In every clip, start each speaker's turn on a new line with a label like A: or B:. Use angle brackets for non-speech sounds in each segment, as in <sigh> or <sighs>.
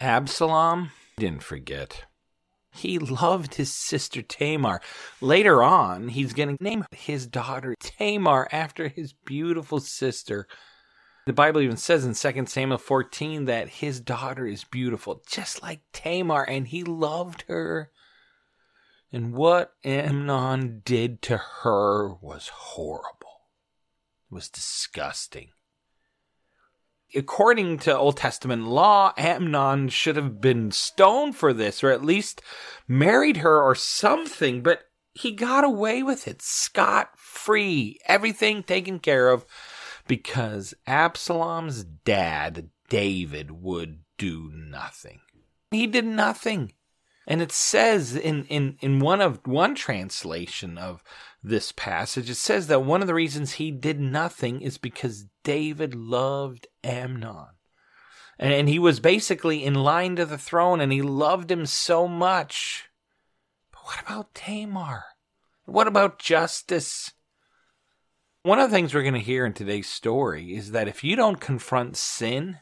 A: Absalom didn't forget. He loved his sister Tamar. Later on, he's going to name his daughter Tamar after his beautiful sister. The Bible even says in 2 Samuel 14 that his daughter is beautiful, just like Tamar, and he loved her. And what Amnon did to her was horrible. It was disgusting according to Old Testament law, Amnon should have been stoned for this, or at least married her or something, but he got away with it scot free, everything taken care of, because Absalom's dad, David, would do nothing. He did nothing. And it says in, in, in one of one translation of this passage, it says that one of the reasons he did nothing is because David loved Amnon. And, and he was basically in line to the throne and he loved him so much. But what about Tamar? What about justice? One of the things we're going to hear in today's story is that if you don't confront sin,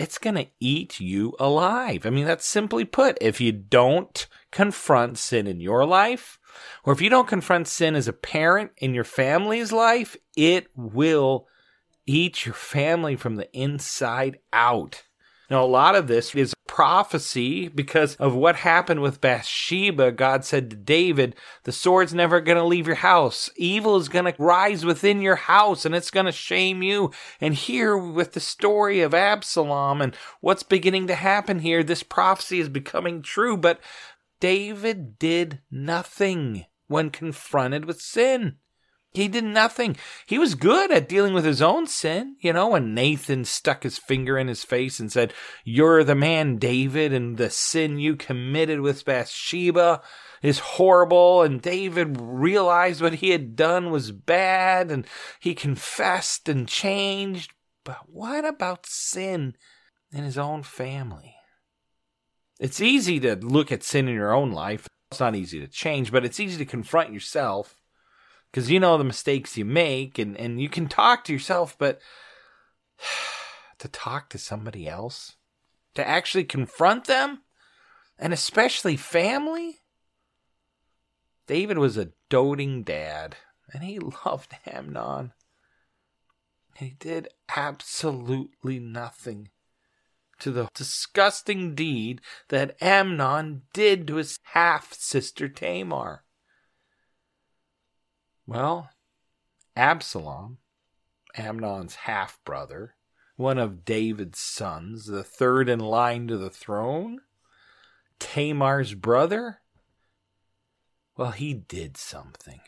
A: it's going to eat you alive. I mean, that's simply put. If you don't confront sin in your life, or if you don't confront sin as a parent in your family's life, it will eat your family from the inside out. Now, a lot of this is prophecy because of what happened with Bathsheba. God said to David, The sword's never going to leave your house. Evil is going to rise within your house and it's going to shame you. And here, with the story of Absalom and what's beginning to happen here, this prophecy is becoming true. But David did nothing when confronted with sin. He did nothing. He was good at dealing with his own sin. You know, when Nathan stuck his finger in his face and said, You're the man, David, and the sin you committed with Bathsheba is horrible. And David realized what he had done was bad and he confessed and changed. But what about sin in his own family? It's easy to look at sin in your own life. It's not easy to change, but it's easy to confront yourself because you know the mistakes you make and, and you can talk to yourself, but <sighs> to talk to somebody else, to actually confront them, and especially family. David was a doting dad, and he <laughs> loved Amnon. And He did absolutely nothing to the disgusting deed that Amnon did to his half sister Tamar. Well, Absalom, Amnon's half brother, one of David's sons, the third in line to the throne, Tamar's brother, well, he did something.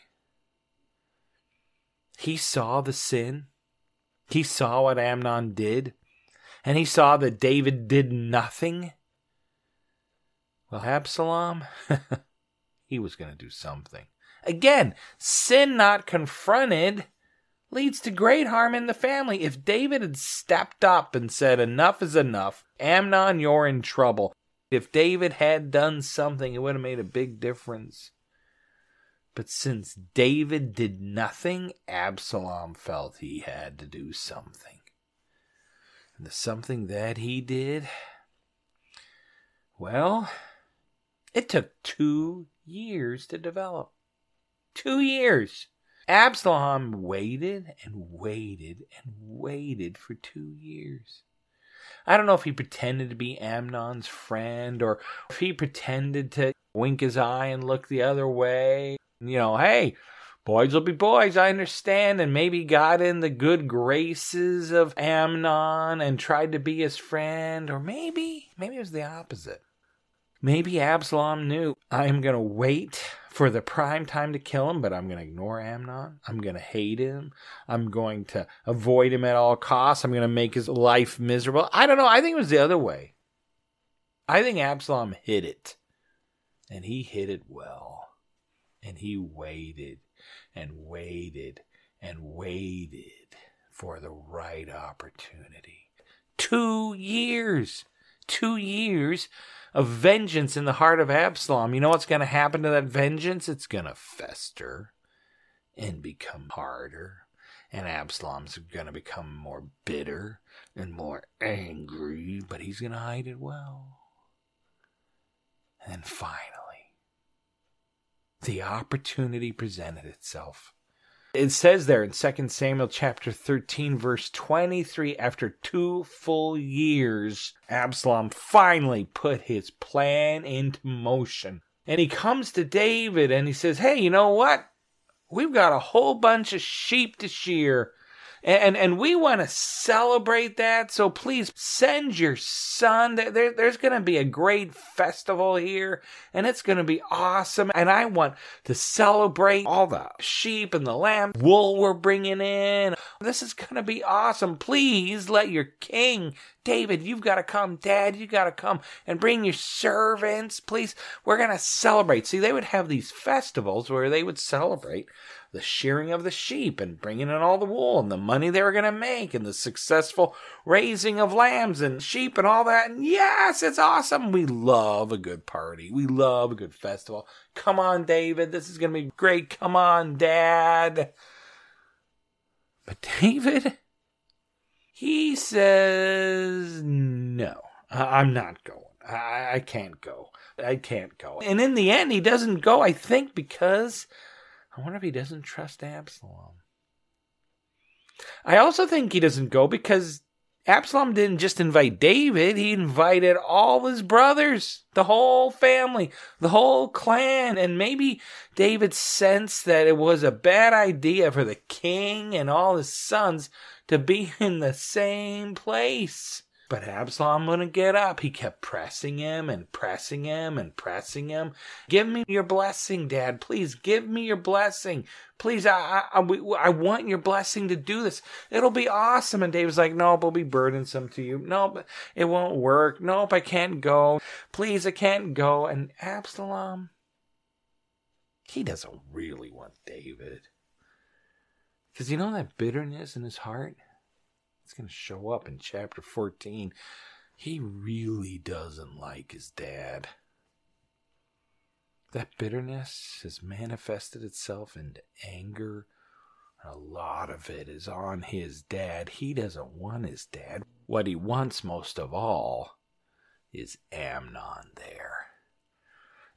A: He saw the sin. He saw what Amnon did. And he saw that David did nothing. Well, Absalom, <laughs> he was going to do something. Again, sin not confronted leads to great harm in the family. If David had stepped up and said, Enough is enough, Amnon, you're in trouble. If David had done something, it would have made a big difference. But since David did nothing, Absalom felt he had to do something. And the something that he did, well, it took two years to develop. Two years. Absalom waited and waited and waited for two years. I don't know if he pretended to be Amnon's friend or if he pretended to wink his eye and look the other way. You know, hey, boys will be boys, I understand, and maybe got in the good graces of Amnon and tried to be his friend, or maybe, maybe it was the opposite. Maybe Absalom knew I'm going to wait for the prime time to kill him, but I'm going to ignore Amnon. I'm going to hate him. I'm going to avoid him at all costs. I'm going to make his life miserable. I don't know. I think it was the other way. I think Absalom hit it, and he hit it well. And he waited and waited and waited for the right opportunity. Two years. Two years of vengeance in the heart of Absalom. You know what's going to happen to that vengeance? It's going to fester and become harder. And Absalom's going to become more bitter and more angry, but he's going to hide it well. And finally, the opportunity presented itself. It says there in 2 Samuel chapter 13 verse 23 after 2 full years Absalom finally put his plan into motion. And he comes to David and he says, "Hey, you know what? We've got a whole bunch of sheep to shear and and we want to celebrate that. So please send your son. There, there's going to be a great festival here, and it's going to be awesome. And I want to celebrate all the sheep and the lamb, wool we're bringing in. This is going to be awesome. Please let your king David, you've got to come. Dad, you got to come and bring your servants. Please, we're going to celebrate. See, they would have these festivals where they would celebrate the shearing of the sheep and bringing in all the wool and the money they were going to make and the successful raising of lambs and sheep and all that. And yes, it's awesome. We love a good party. We love a good festival. Come on, David. This is going to be great. Come on, Dad. But David, he says, no, I'm not going. I, can't go. I can't go. And in the end, he doesn't go, I think, because I wonder if he doesn't trust Absalom. I also think he doesn't go because Absalom didn't just invite David, he invited all his brothers, the whole family, the whole clan. And maybe David sensed that it was a bad idea for the king and all his sons to be in the same place. But Absalom wouldn't get up. He kept pressing him and pressing him and pressing him. Give me your blessing, Dad. Please give me your blessing. Please, I, I, I want your blessing to do this. It'll be awesome. And David's like, Nope, it'll be burdensome to you. Nope, it won't work. Nope, I can't go. Please, I can't go. And Absalom, he doesn't really want David. Because you know that bitterness in his heart? It's going to show up in chapter 14. He really doesn't like his dad. That bitterness has manifested itself into anger. A lot of it is on his dad. He doesn't want his dad. What he wants most of all is Amnon there.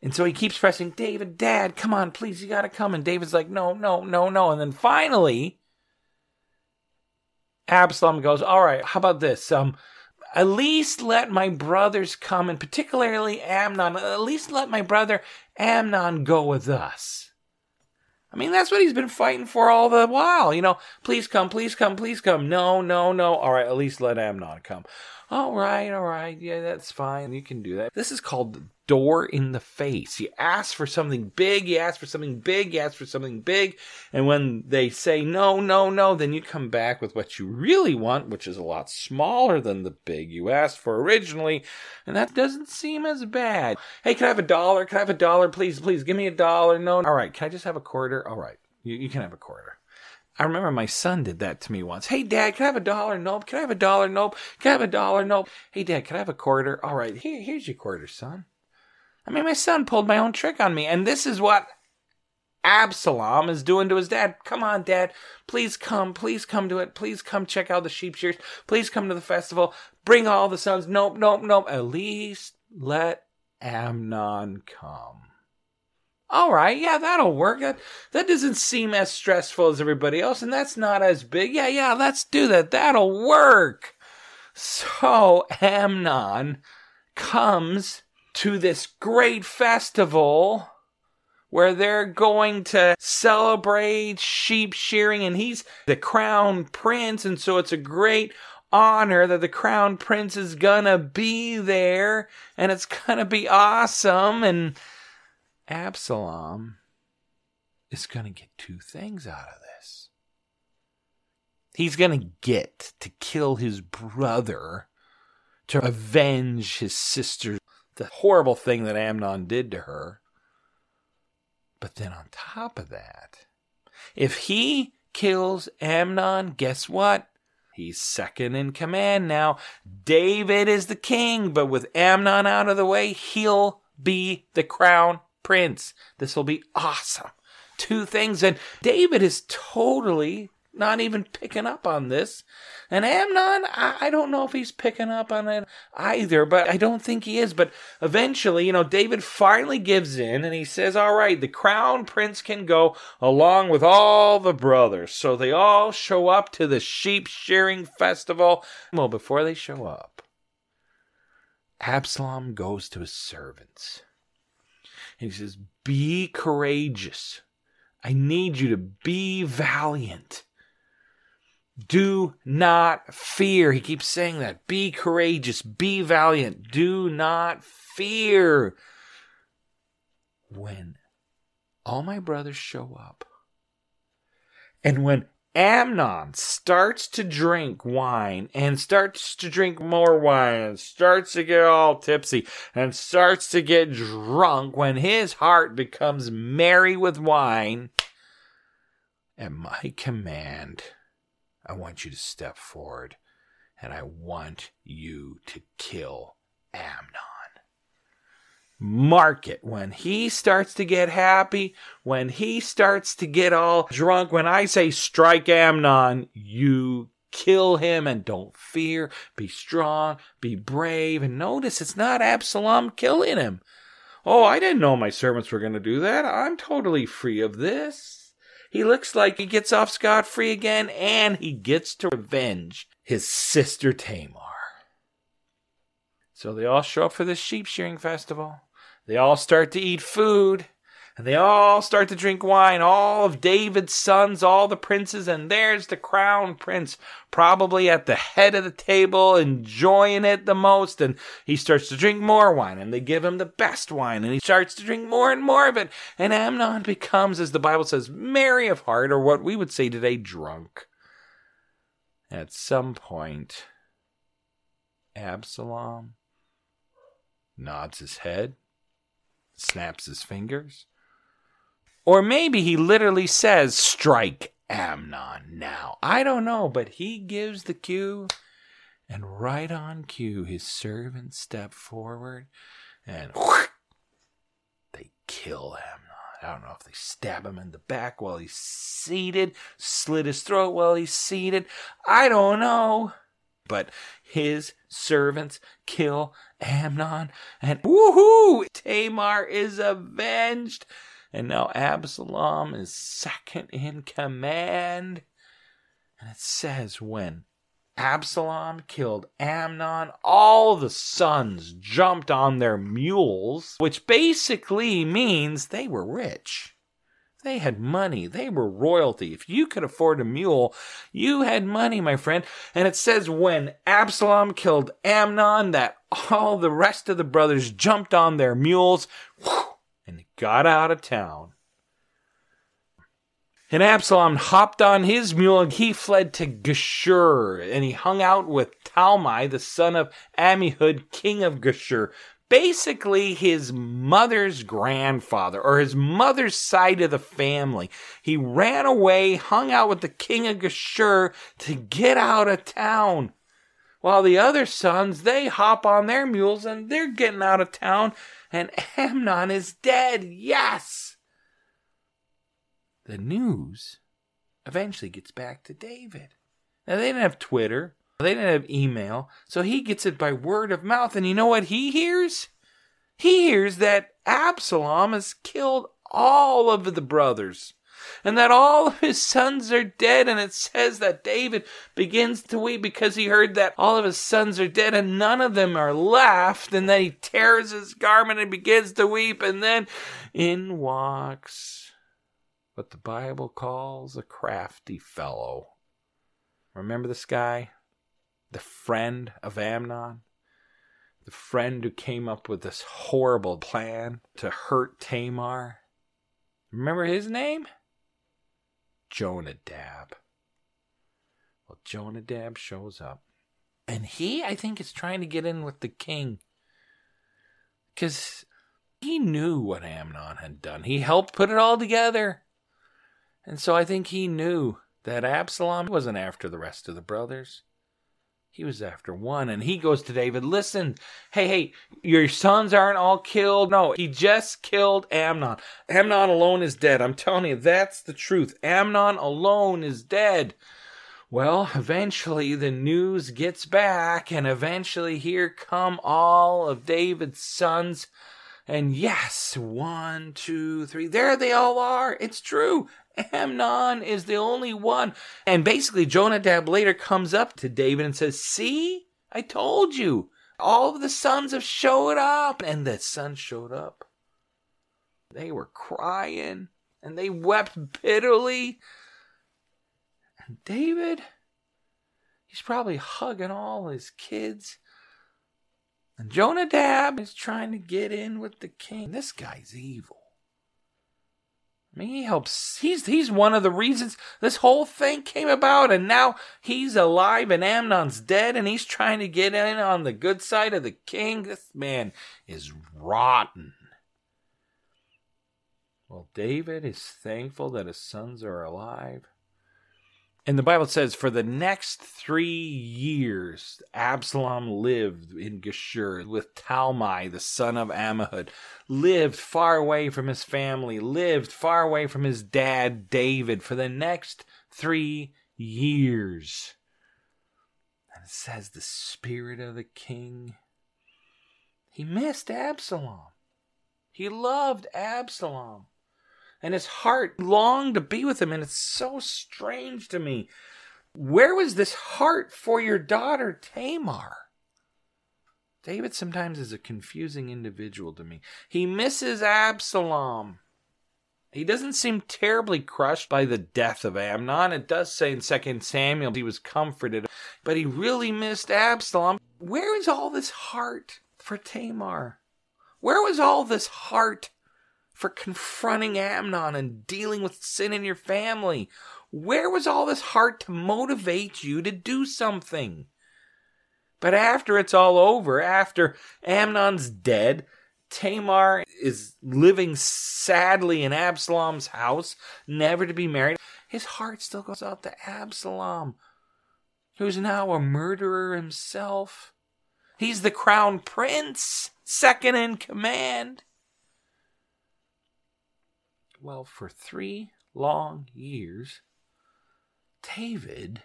A: And so he keeps pressing, David, Dad, come on, please, you gotta come. And David's like, no, no, no, no. And then finally, Absalom goes, All right, how about this? Um, at least let my brothers come, and particularly Amnon, at least let my brother Amnon go with us. I mean, that's what he's been fighting for all the while. You know, please come, please come, please come. No, no, no. All right, at least let Amnon come. All right, all right. Yeah, that's fine. You can do that. This is called door in the face. You ask for something big, you ask for something big, you ask for something big, and when they say no, no, no, then you come back with what you really want, which is a lot smaller than the big you asked for originally, and that doesn't seem as bad. Hey, can I have a dollar? Can I have a dollar, please? Please give me a dollar. No. All right, can I just have a quarter? All right, you, you can have a quarter. I remember my son did that to me once. Hey, Dad, can I have a dollar? Nope. Can I have a dollar? Nope. Can I have a dollar? Nope. Hey, Dad, can I have a quarter? All right, here, here's your quarter, son. I mean, my son pulled my own trick on me, and this is what Absalom is doing to his dad. Come on, Dad. Please come. Please come to it. Please come check out the sheep shears. Please come to the festival. Bring all the sons. Nope, nope, nope. At least let Amnon come. All right, yeah, that'll work. That, that doesn't seem as stressful as everybody else, and that's not as big. Yeah, yeah, let's do that. That'll work. So Amnon comes to this great festival where they're going to celebrate sheep shearing, and he's the crown prince, and so it's a great honor that the crown prince is gonna be there, and it's gonna be awesome, and Absalom is to get two things out of this. He's to get to kill his brother to avenge his sister, the horrible thing that Amnon did to her. But then on top of that, if he kills Amnon, guess what? He's second in command now. David is the king, but with Amnon out of the way, he'll be the crown prince. This will be awesome. Two things. And David is totally not even picking up on this. And Amnon, I, I, don't know if he's picking up on it either, but I don't think he is. But eventually, you know, David finally gives in and he says, All right, the crown prince can go along with all the brothers. So they all show up to the sheep shearing festival. Well, before they show up, Absalom goes to his servants and he says, Be courageous. I need you to be valiant. Do not fear. He keeps saying that. Be courageous. Be valiant. Do not fear. When all my brothers show up, and when Amnon starts to drink wine and starts to drink more wine and starts to get all tipsy and starts to get drunk when his heart becomes merry with wine. At my command, I want you to step forward and I want you to kill Amnon mark it. When he starts to get happy, when he starts to get all drunk, when I say strike Amnon, you kill him and don't fear. Be strong, be brave. And notice it's not Absalom killing him. Oh, I didn't know my servants were going to do that. I'm totally free of this. He looks like he gets off scot free again and he gets to revenge his sister Tamar. So they all show up for this sheep shearing festival. They all start to eat food, and they all start to drink wine. All of David's sons, all the princes, and there's the crown prince, probably at the head of the table, enjoying it the most. And he starts to drink more wine, and they give him the best wine, and he starts to drink more and more of it. And Amnon becomes, as the Bible says, merry of heart, or what we would say today, drunk. At some point, Absalom nods his head snaps his fingers. Or maybe he literally says, Strike Amnon now. I don't know, but he gives the cue, and right on cue, his servants step forward and whoosh, <laughs> they kill Amnon. I don't know if they stab him in the back while he's seated, slit his throat while he's seated. I don't know. But his servants kill Amnon, and woohoo! Tamar is avenged, and now Absalom is second in command. And it says when Absalom killed Amnon, all the sons jumped on their mules, which basically means they were rich. They had money. They were royalty. If you could afford a mule, you had money, my friend. And it says when Absalom killed Amnon that all the rest of the brothers jumped on their mules and got out of town. And Absalom hopped on his mule and he fled to Geshur and he hung out with Talmai, the son of Ammihud, king of Geshur. Basically, his mother's grandfather or his mother's side of the family. He ran away, hung out with the king of Geshur to get out of town. While the other sons, they hop on their mules and they're getting out of town, and <laughs> Amnon is dead. Yes! the news eventually gets back to David. Now, they didn't have Twitter, they didn't have email, so he gets it by word of mouth. And you know what he hears? He hears that Absalom has killed all of the brothers and that all of his sons are dead. And it says that David begins to weep because he heard that all of his sons are dead and none of them are left. And then he tears his garment and begins to weep. And then in walks what the Bible calls a crafty fellow. Remember this guy? The friend of Amnon? The friend who came up with this horrible plan to hurt Tamar? Remember his name? Jonadab. Well, Jonadab shows up. And he, I think, is trying to get in with the king. Because he knew what Amnon had done. He helped put it all together. And so I think he knew that Absalom wasn't after the rest of the brothers. He was after one. And he goes to David, listen, hey, hey, your sons aren't all killed. No, he just killed Amnon. Amnon alone is dead. I'm telling you, that's the truth. Amnon alone is dead. Well, eventually the news gets back, and eventually here come all of David's sons. And yes, one, two, three, there they all are. It's true. Amnon is the only one. And basically, Jonadab later comes up to David and says, See, I told you. All of the sons have showed up. And the sons showed up. They were crying and they wept bitterly. And David, he's probably hugging all his kids. And Jonadab is trying to get in with the king. This guy's evil. I mean, he helps. He's he's one of the reasons this whole thing came about, and now he's alive, and Amnon's dead, and he's trying to get in on the good side of the king. This man is rotten. Well, David is thankful that his sons are alive. And the Bible says, for the next three years, Absalom lived in Geshur with Talmai, the son of Ammihud, lived far away from his family, lived far away from his dad, David, for the next three years. And it says, the spirit of the king, he missed Absalom. He loved Absalom and his heart longed to be with him. And it's so strange to me. Where was this heart for your daughter Tamar? David sometimes is a confusing individual to me. He misses Absalom. He doesn't seem terribly crushed by the death of Amnon. It does say in 2 Samuel he was comforted, but he really missed Absalom. Where is all this heart for Tamar? Where was all this heart for confronting Amnon and dealing with sin in your family? Where was all this heart to motivate you to do something? But after it's all over, after Amnon's dead, Tamar is living sadly in Absalom's house, never to be married. His heart still goes out to Absalom, who's now a murderer himself. He's the crown prince, second in command. Well, for three long years, David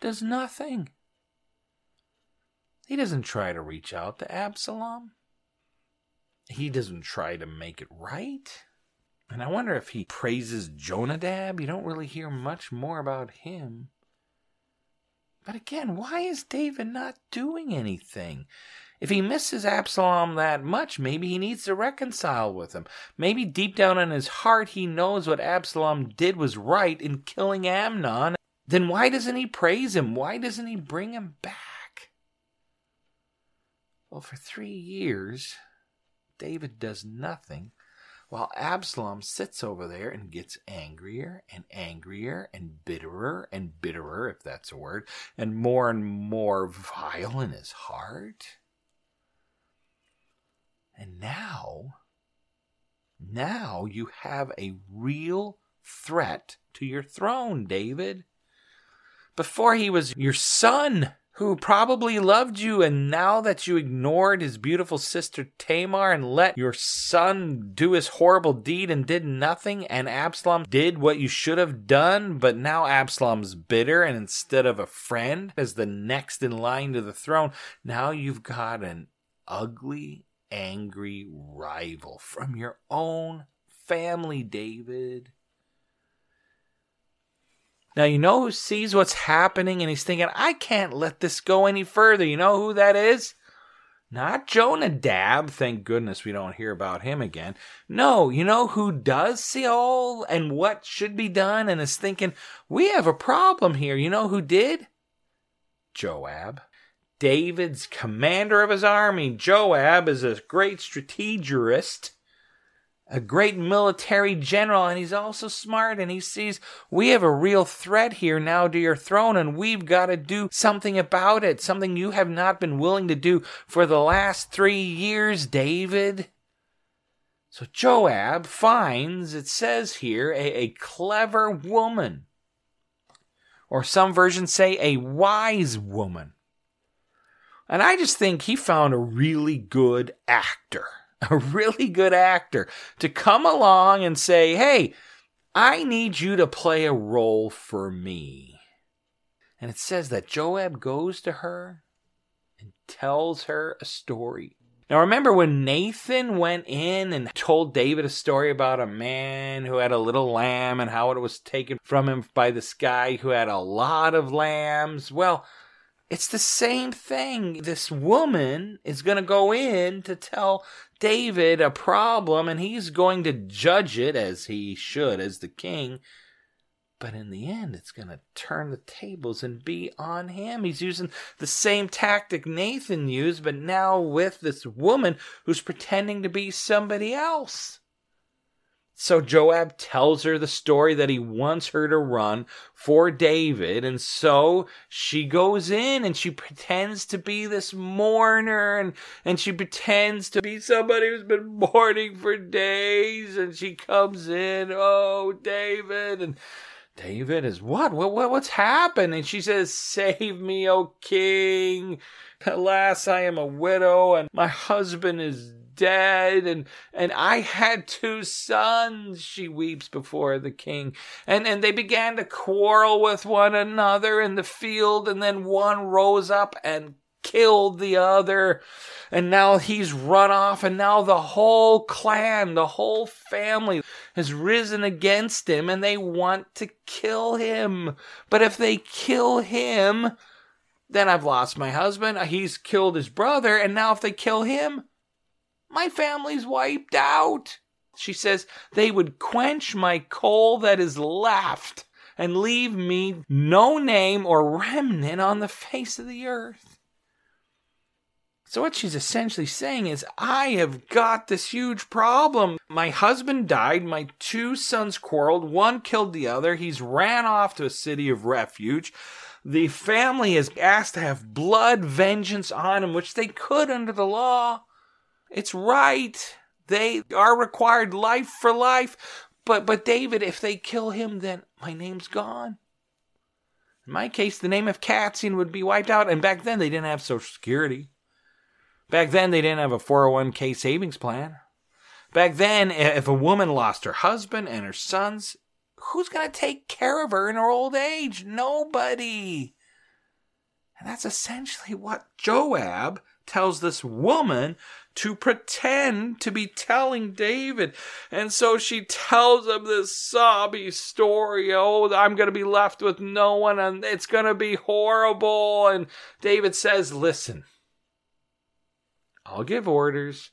A: does nothing. He doesn't try to reach out to Absalom. He doesn't try to make it right. And I wonder if he praises Jonadab. You don't really hear much more about him. But again, why is David not doing anything? If he misses Absalom that much, maybe he needs to reconcile with him. Maybe deep down in his heart he knows what Absalom did was right in killing Amnon. Then why doesn't he praise him? Why doesn't he bring him back? Well, for three years, David does nothing while Absalom sits over there and gets angrier and angrier and bitterer and bitterer, if that's a word, and more and more vile in his heart. And now, now you have a real threat to your throne, David. Before he was your son who probably loved you, and now that you ignored his beautiful sister Tamar and let your son do his horrible deed and did nothing, and Absalom did what you should have done, but now Absalom's bitter, and instead of a friend as the next in line to the throne, now you've got an ugly, angry rival from your own family, David. Now, you know who sees what's happening and he's thinking, I can't let this go any further. You know who that is? Not Jonadab. Thank goodness we don't hear about him again. No, you know who does see all and what should be done and is thinking, we have a problem here. You know who did? Joab. David's commander of his army. Joab is a great strategist a great military general, and he's also smart, and he sees we have a real threat here now to your throne, and we've got to do something about it, something you have not been willing to do for the last three years, David. So Joab finds, it says here, a, a clever woman. Or some versions say a wise woman. And I just think he found a really good actor <laughs> a really good actor to come along and say, hey, I need you to play a role for me. And it says that Joab goes to her and tells her a story. Now, remember when Nathan went in and told David a story about a man who had a little lamb and how it was taken from him by this guy who had a lot of lambs? Well, it's the same thing. This woman is going to go in to tell David a problem and he's going to judge it as he should as the king. But in the end, it's going to turn the tables and be on him. He's using the same tactic Nathan used, but now with this woman who's pretending to be somebody else. So Joab tells her the story that he wants her to run for David. And so she goes in and she pretends to be this mourner and, and she pretends to be somebody who's been mourning for days. And she comes in, oh, David. And David is what? What, what what's happened? And she says, Save me, O king. Alas, I am a widow and my husband is dead and and I had two sons she weeps before the king. And and they began to quarrel with one another in the field and then one rose up and killed the other. And now he's run off and now the whole clan the whole family has risen against him and they want to kill him. But if they kill him then I've lost my husband. He's killed his brother and now if they kill him my family's wiped out. She says, they would quench my coal that is left and leave me no name or remnant on the face of the earth. So, what she's essentially saying is, I have got this huge problem. My husband died, my two sons quarreled, one killed the other, he's ran off to a city of refuge. The family is asked to have blood vengeance on him, which they could under the law. It's right. They are required life for life. But but David, if they kill him, then my name's gone. In my case, the name of Katsian would be wiped out. And back then, they didn't have Social Security. Back then, they didn't have a 401k savings plan. Back then, if a woman lost her husband and her sons, who's going to take care of her in her old age? Nobody. And that's essentially what Joab tells this woman to pretend to be telling David. And so she tells him this sobby story. Oh, I'm going to be left with no one and it's going to be horrible. And David says, Listen, I'll give orders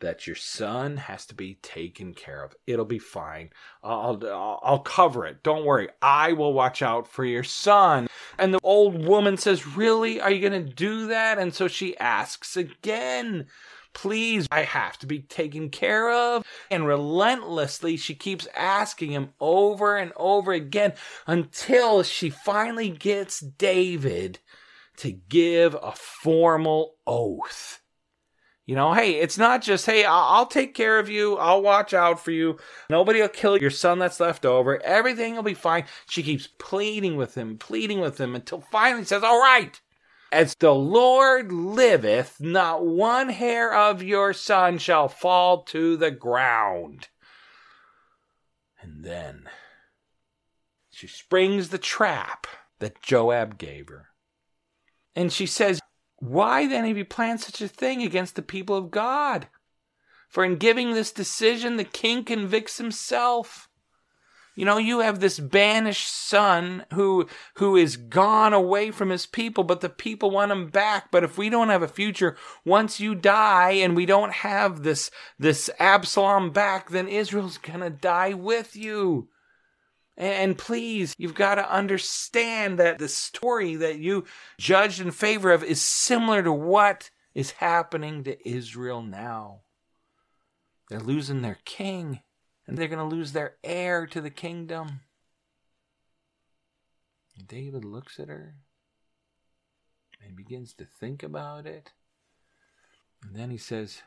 A: that your son has to be taken care of. It'll be fine. I'll, I'll, I'll cover it. Don't worry. I will watch out for your son. And the old woman says, Really? Are you going to do that? And so she asks again. Please, I have to be taken care of. And relentlessly, she keeps asking him over and over again until she finally gets David to give a formal oath. You know, hey, it's not just, hey, I'll, take care of you. I'll watch out for you. Nobody will kill your son that's left over. Everything will be fine. She keeps pleading with him, pleading with him until finally says, all right. As the Lord liveth, not one hair of your son shall fall to the ground. And then she springs the trap that Joab gave her. And she says, why then have you planned such a thing against the people of God? For in giving this decision, the king convicts himself. You know, you have this banished son who who is gone away from his people, but the people want him back. But if we don't have a future once you die and we don't have this this Absalom back, then Israel's gonna die with you. And please, you've got to understand that the story that you judged in favor of is similar to what is happening to Israel now. They're losing their king, and they're going to lose their heir to the kingdom. David looks at her and begins to think about it. And then he says,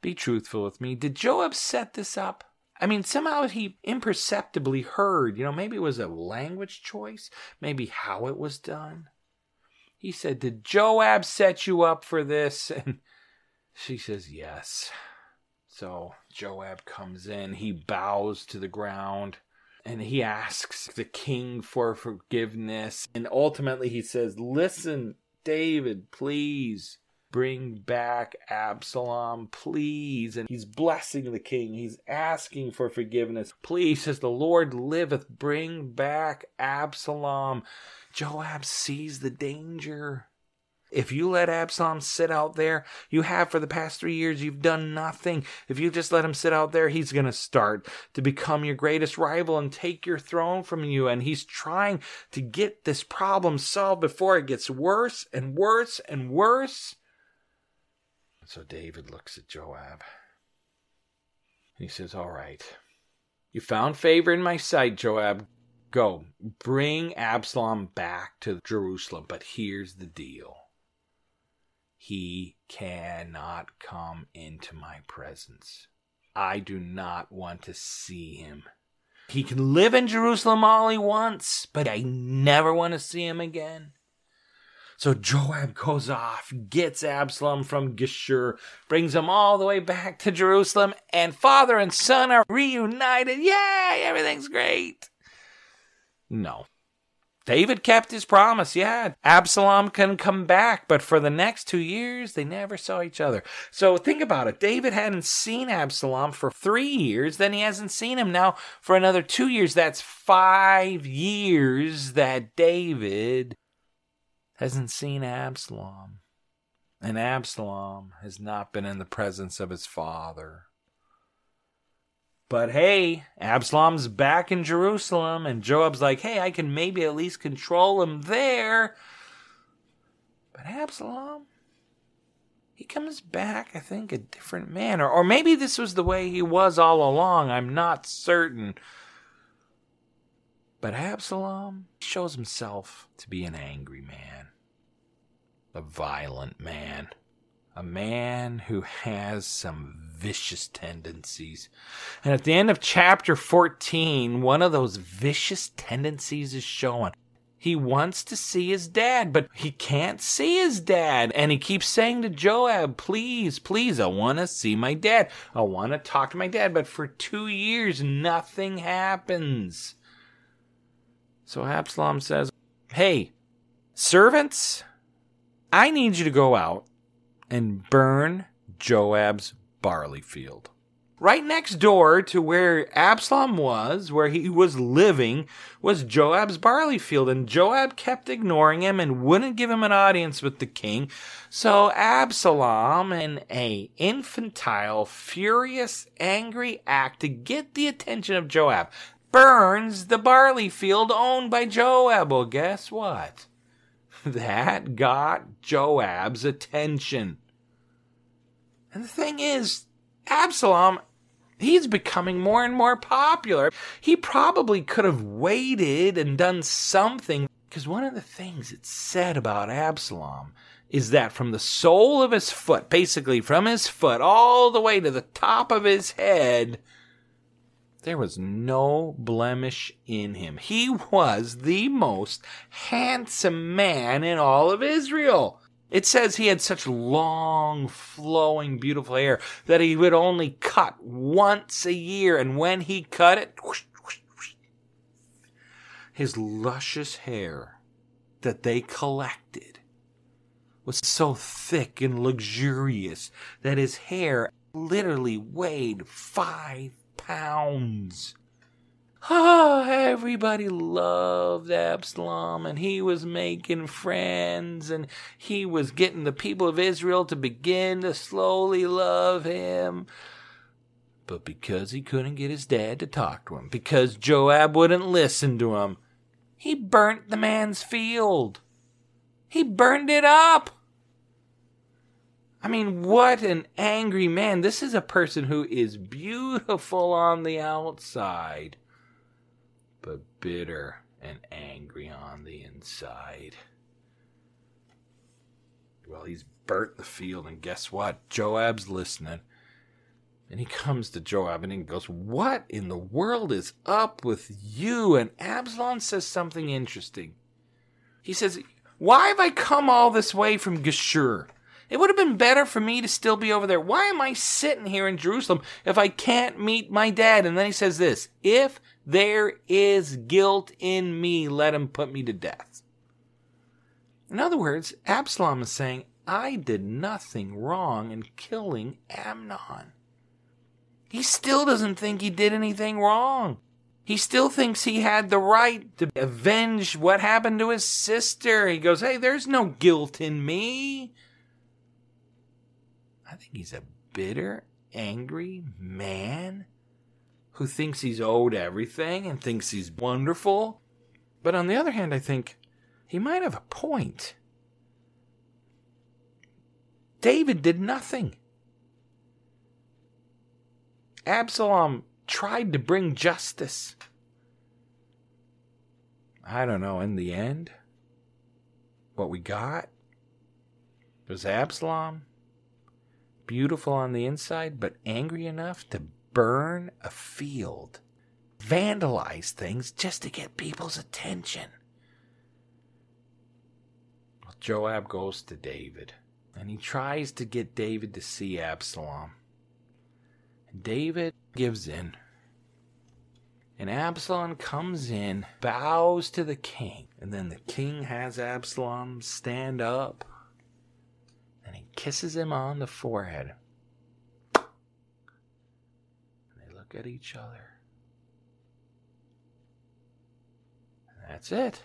A: Be truthful with me. Did Joab set this up? I mean, somehow he imperceptibly heard, you know, maybe it was a language choice, maybe how it was done. He said, Did Joab set you up for this? <laughs> And she says, Yes. So Joab comes in, he bows to the ground, and he asks the king for forgiveness. And ultimately he says, Listen, David, please bring back Absalom, please. And he's blessing the king. He's asking for forgiveness. Please, as the Lord liveth, bring back Absalom. Joab sees the danger. If you let Absalom sit out there, you have for the past three years, you've done nothing. If you just let him sit out there, he's going to start to become your greatest rival and take your throne from you. And he's trying to get this problem solved before it gets worse and worse and worse. So David looks at Joab. And he says, All right. You found favor in my sight, Joab. Go, bring Absalom back to Jerusalem. But here's the deal he cannot come into my presence. I do not want to see him. He can live in Jerusalem all he wants, but I never want to see him again. So Joab goes off, gets Absalom from Geshur, brings him all the way back to Jerusalem, and father and son are reunited. Yay! Everything's great. No. David kept his promise, yeah. Absalom can come back, but for the next two years, they never saw each other. So think about it. David hadn't seen Absalom for three years, then he hasn't seen him now for another two years. That's five years that David hasn't seen Absalom, and Absalom has not been in the presence of his father. But hey, Absalom's back in Jerusalem, and Joab's like, hey, I can maybe at least control him there. But Absalom, he comes back, I think, a different man. Or, or maybe this was the way he was all along. I'm not certain. But Absalom shows himself to be an angry man, a violent man, a man who has some vicious tendencies. And at the end of chapter 14, one of those vicious tendencies is shown. He wants to see his dad, but he can't see his dad. And he keeps saying to Joab, please, please, I want to see my dad. I want to talk to my dad. But for two years, nothing happens. So Absalom says, Hey, servants, I need you to go out and burn Joab's barley field. Right next door to where Absalom was, where he was living, was Joab's barley field, and Joab kept ignoring him and wouldn't give him an audience with the king. So Absalom, in a infantile, furious, angry act to get the attention of Joab, burns the barley field owned by Joab. Well, guess what? <laughs> That got Joab's attention. And the thing is, Absalom, he's becoming more and more popular. He probably could have waited and done something. Because one of the things it's said about Absalom is that from the sole of his foot, basically from his foot all the way to the top of his head, there was no blemish in him. He was the most handsome man in all of Israel. It says he had such long, flowing, beautiful hair that he would only cut once a year, and when he cut it, whoosh, whoosh, whoosh, his luscious hair that they collected was so thick and luxurious that his hair literally weighed five pounds. Ah, everybody loved Absalom, and he was making friends, and he was getting the people of Israel to begin to slowly love him. But because he couldn't get his dad to talk to him, because Joab wouldn't listen to him, he burnt the man's field. He burned it up. I mean, what an angry man. This is a person who is beautiful on the outside but bitter and angry on the inside. Well, he's burnt the field, and guess what? Joab's listening. And he comes to Joab and he goes, What in the world is up with you? And Absalom says something interesting. He says, Why have I come all this way from Geshur? It would have been better for me to still be over there. Why am I sitting here in Jerusalem if I can't meet my dad? And then he says this If there is guilt in me, let him put me to death. In other words, Absalom is saying, I did nothing wrong in killing Amnon. He still doesn't think he did anything wrong. He still thinks he had the right to avenge what happened to his sister. He goes, Hey, there's no guilt in me. I think he's a bitter, angry man who thinks he's owed everything and thinks he's wonderful. But on the other hand, I think he might have a point. David did nothing. Absalom tried to bring justice. I don't know, in the end, what we got was Absalom, beautiful on the inside, but angry enough to burn a field, vandalize things just to get people's attention. Well, Joab goes to David and he tries to get David to see Absalom. David gives in. And Absalom comes in, bows to the king, and then the king has Absalom stand up kisses him on the forehead. And they look at each other. And that's it.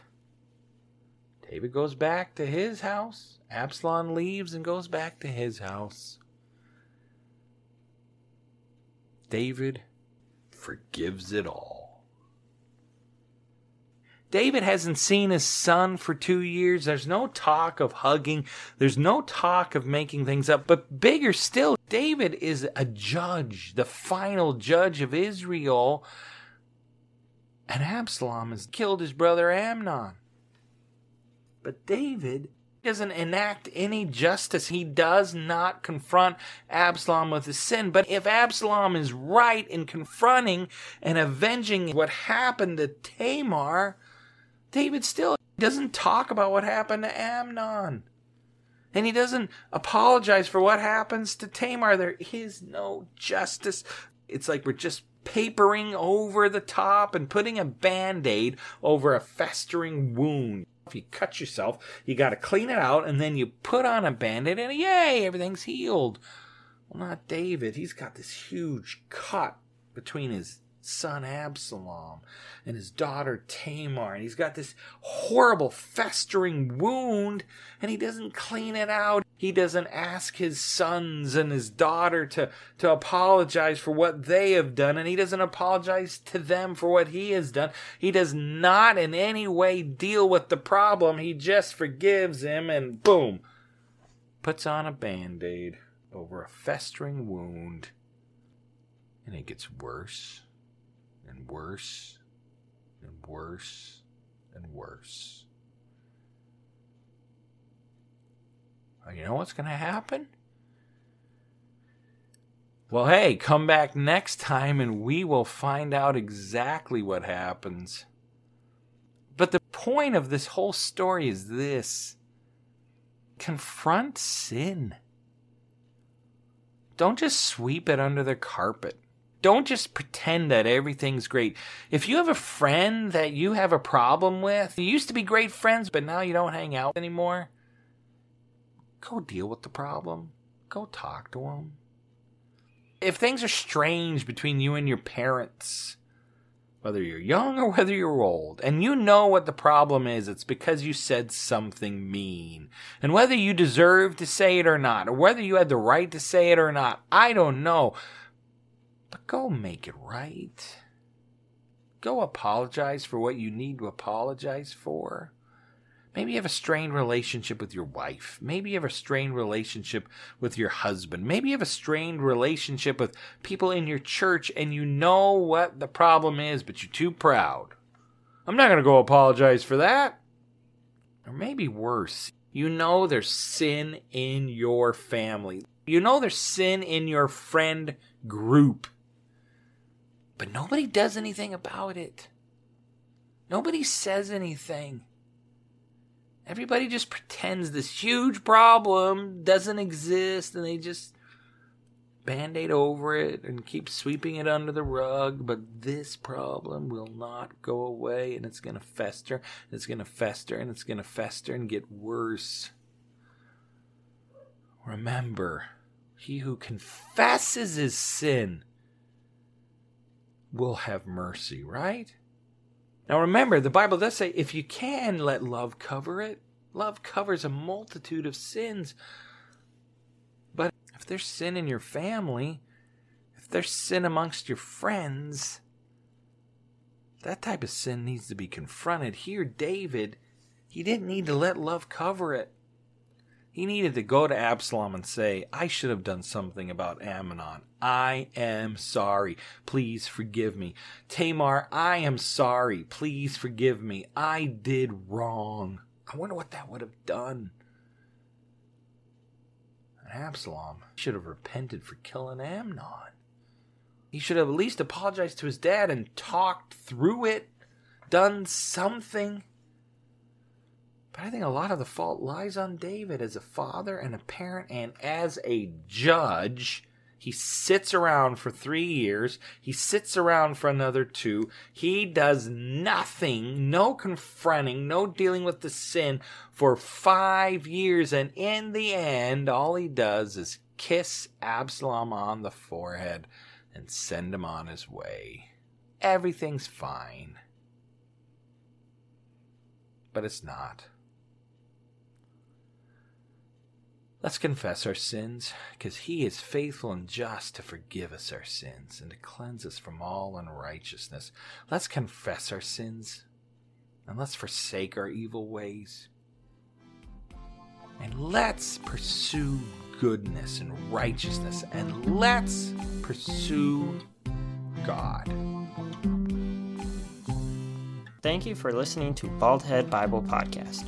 A: David goes back to his house. Absalom leaves and goes back to his house. David forgives it all. David hasn't seen his son for two years. There's no talk of hugging. There's no talk of making things up. But bigger still, David is a judge, the final judge of Israel. And Absalom has killed his brother Amnon. But David doesn't enact any justice. He does not confront Absalom with his sin. But if Absalom is right in confronting and avenging what happened to Tamar, David still doesn't talk about what happened to Amnon. And he doesn't apologize for what happens to Tamar. There is no justice. It's like we're just papering over the top and putting a band aid over a festering wound. If you cut yourself, you got to clean it out and then you put on a band aid and yay, everything's healed. Well, not David. He's got this huge cut between his son Absalom and his daughter Tamar. And he's got this horrible festering wound and he doesn't clean it out. He doesn't ask his sons and his daughter to, to apologize for what they have done. And he doesn't apologize to them for what he has done. He does not in any way deal with the problem. He just forgives him and boom, puts on a band aid over a festering wound. And it gets worse and worse and worse and worse. You know what's going to happen? Well, hey, come back next time and we will find out exactly what happens. But the point of this whole story is this confront sin. Don't just sweep it under the carpet. Don't just pretend that everything's great. If you have a friend that you have a problem with, you used to be great friends, but now you don't hang out anymore, go deal with the problem. Go talk to them. If things are strange between you and your parents, whether you're young or <laughs> whether you're old, and you know what the problem is, it's because you said something mean. And whether you deserve to say it or not, or whether you had the right to say it or not, I don't know. Go make it right. Go apologize for what you need to apologize for. Maybe you have a strained relationship with your wife. Maybe you have a strained relationship with your husband. Maybe you have a strained relationship with people in your church and you know what the problem is, but you're too proud. I'm not going to go apologize for that. Or maybe worse, you know there's sin in your family. You know there's sin in your friend group. But nobody does anything about it. Nobody says anything. Everybody just pretends this huge problem doesn't exist and they just band aid over it and keep sweeping it under the rug. But this problem will not go away and it's going to fester, and it's going to fester, and it's going to fester and get worse. Remember, he who confesses his sin will have mercy, right? Now remember, the Bible does say if you can let love cover it, love covers a multitude of sins. But if there's sin in your family, if there's sin amongst your friends, that type of sin needs to be confronted. Here, David, he didn't need to let love cover it. He needed to go to Absalom and say, I should have done something about Amnon. I am sorry. Please forgive me. Tamar, I am sorry. Please forgive me. I did wrong. I wonder what that would have done. Absalom should have repented for killing Amnon. He should have at least apologized to his dad and talked through it, done something. But I think a lot of the fault lies on David as a father and a parent and as a judge. He sits around for three years. He sits around for another two. He does nothing, no confronting, no dealing with the sin for five years. And in the end, all he does is kiss Absalom on the forehead and send him on his way. Everything's fine. But it's not. Let's confess our sins, because he is faithful and just to forgive us our sins and to cleanse us from all unrighteousness. Let's confess our sins and let's forsake our evil ways. And let's pursue goodness and righteousness and let's pursue God.
B: Thank you for listening to Baldhead Bible Podcast.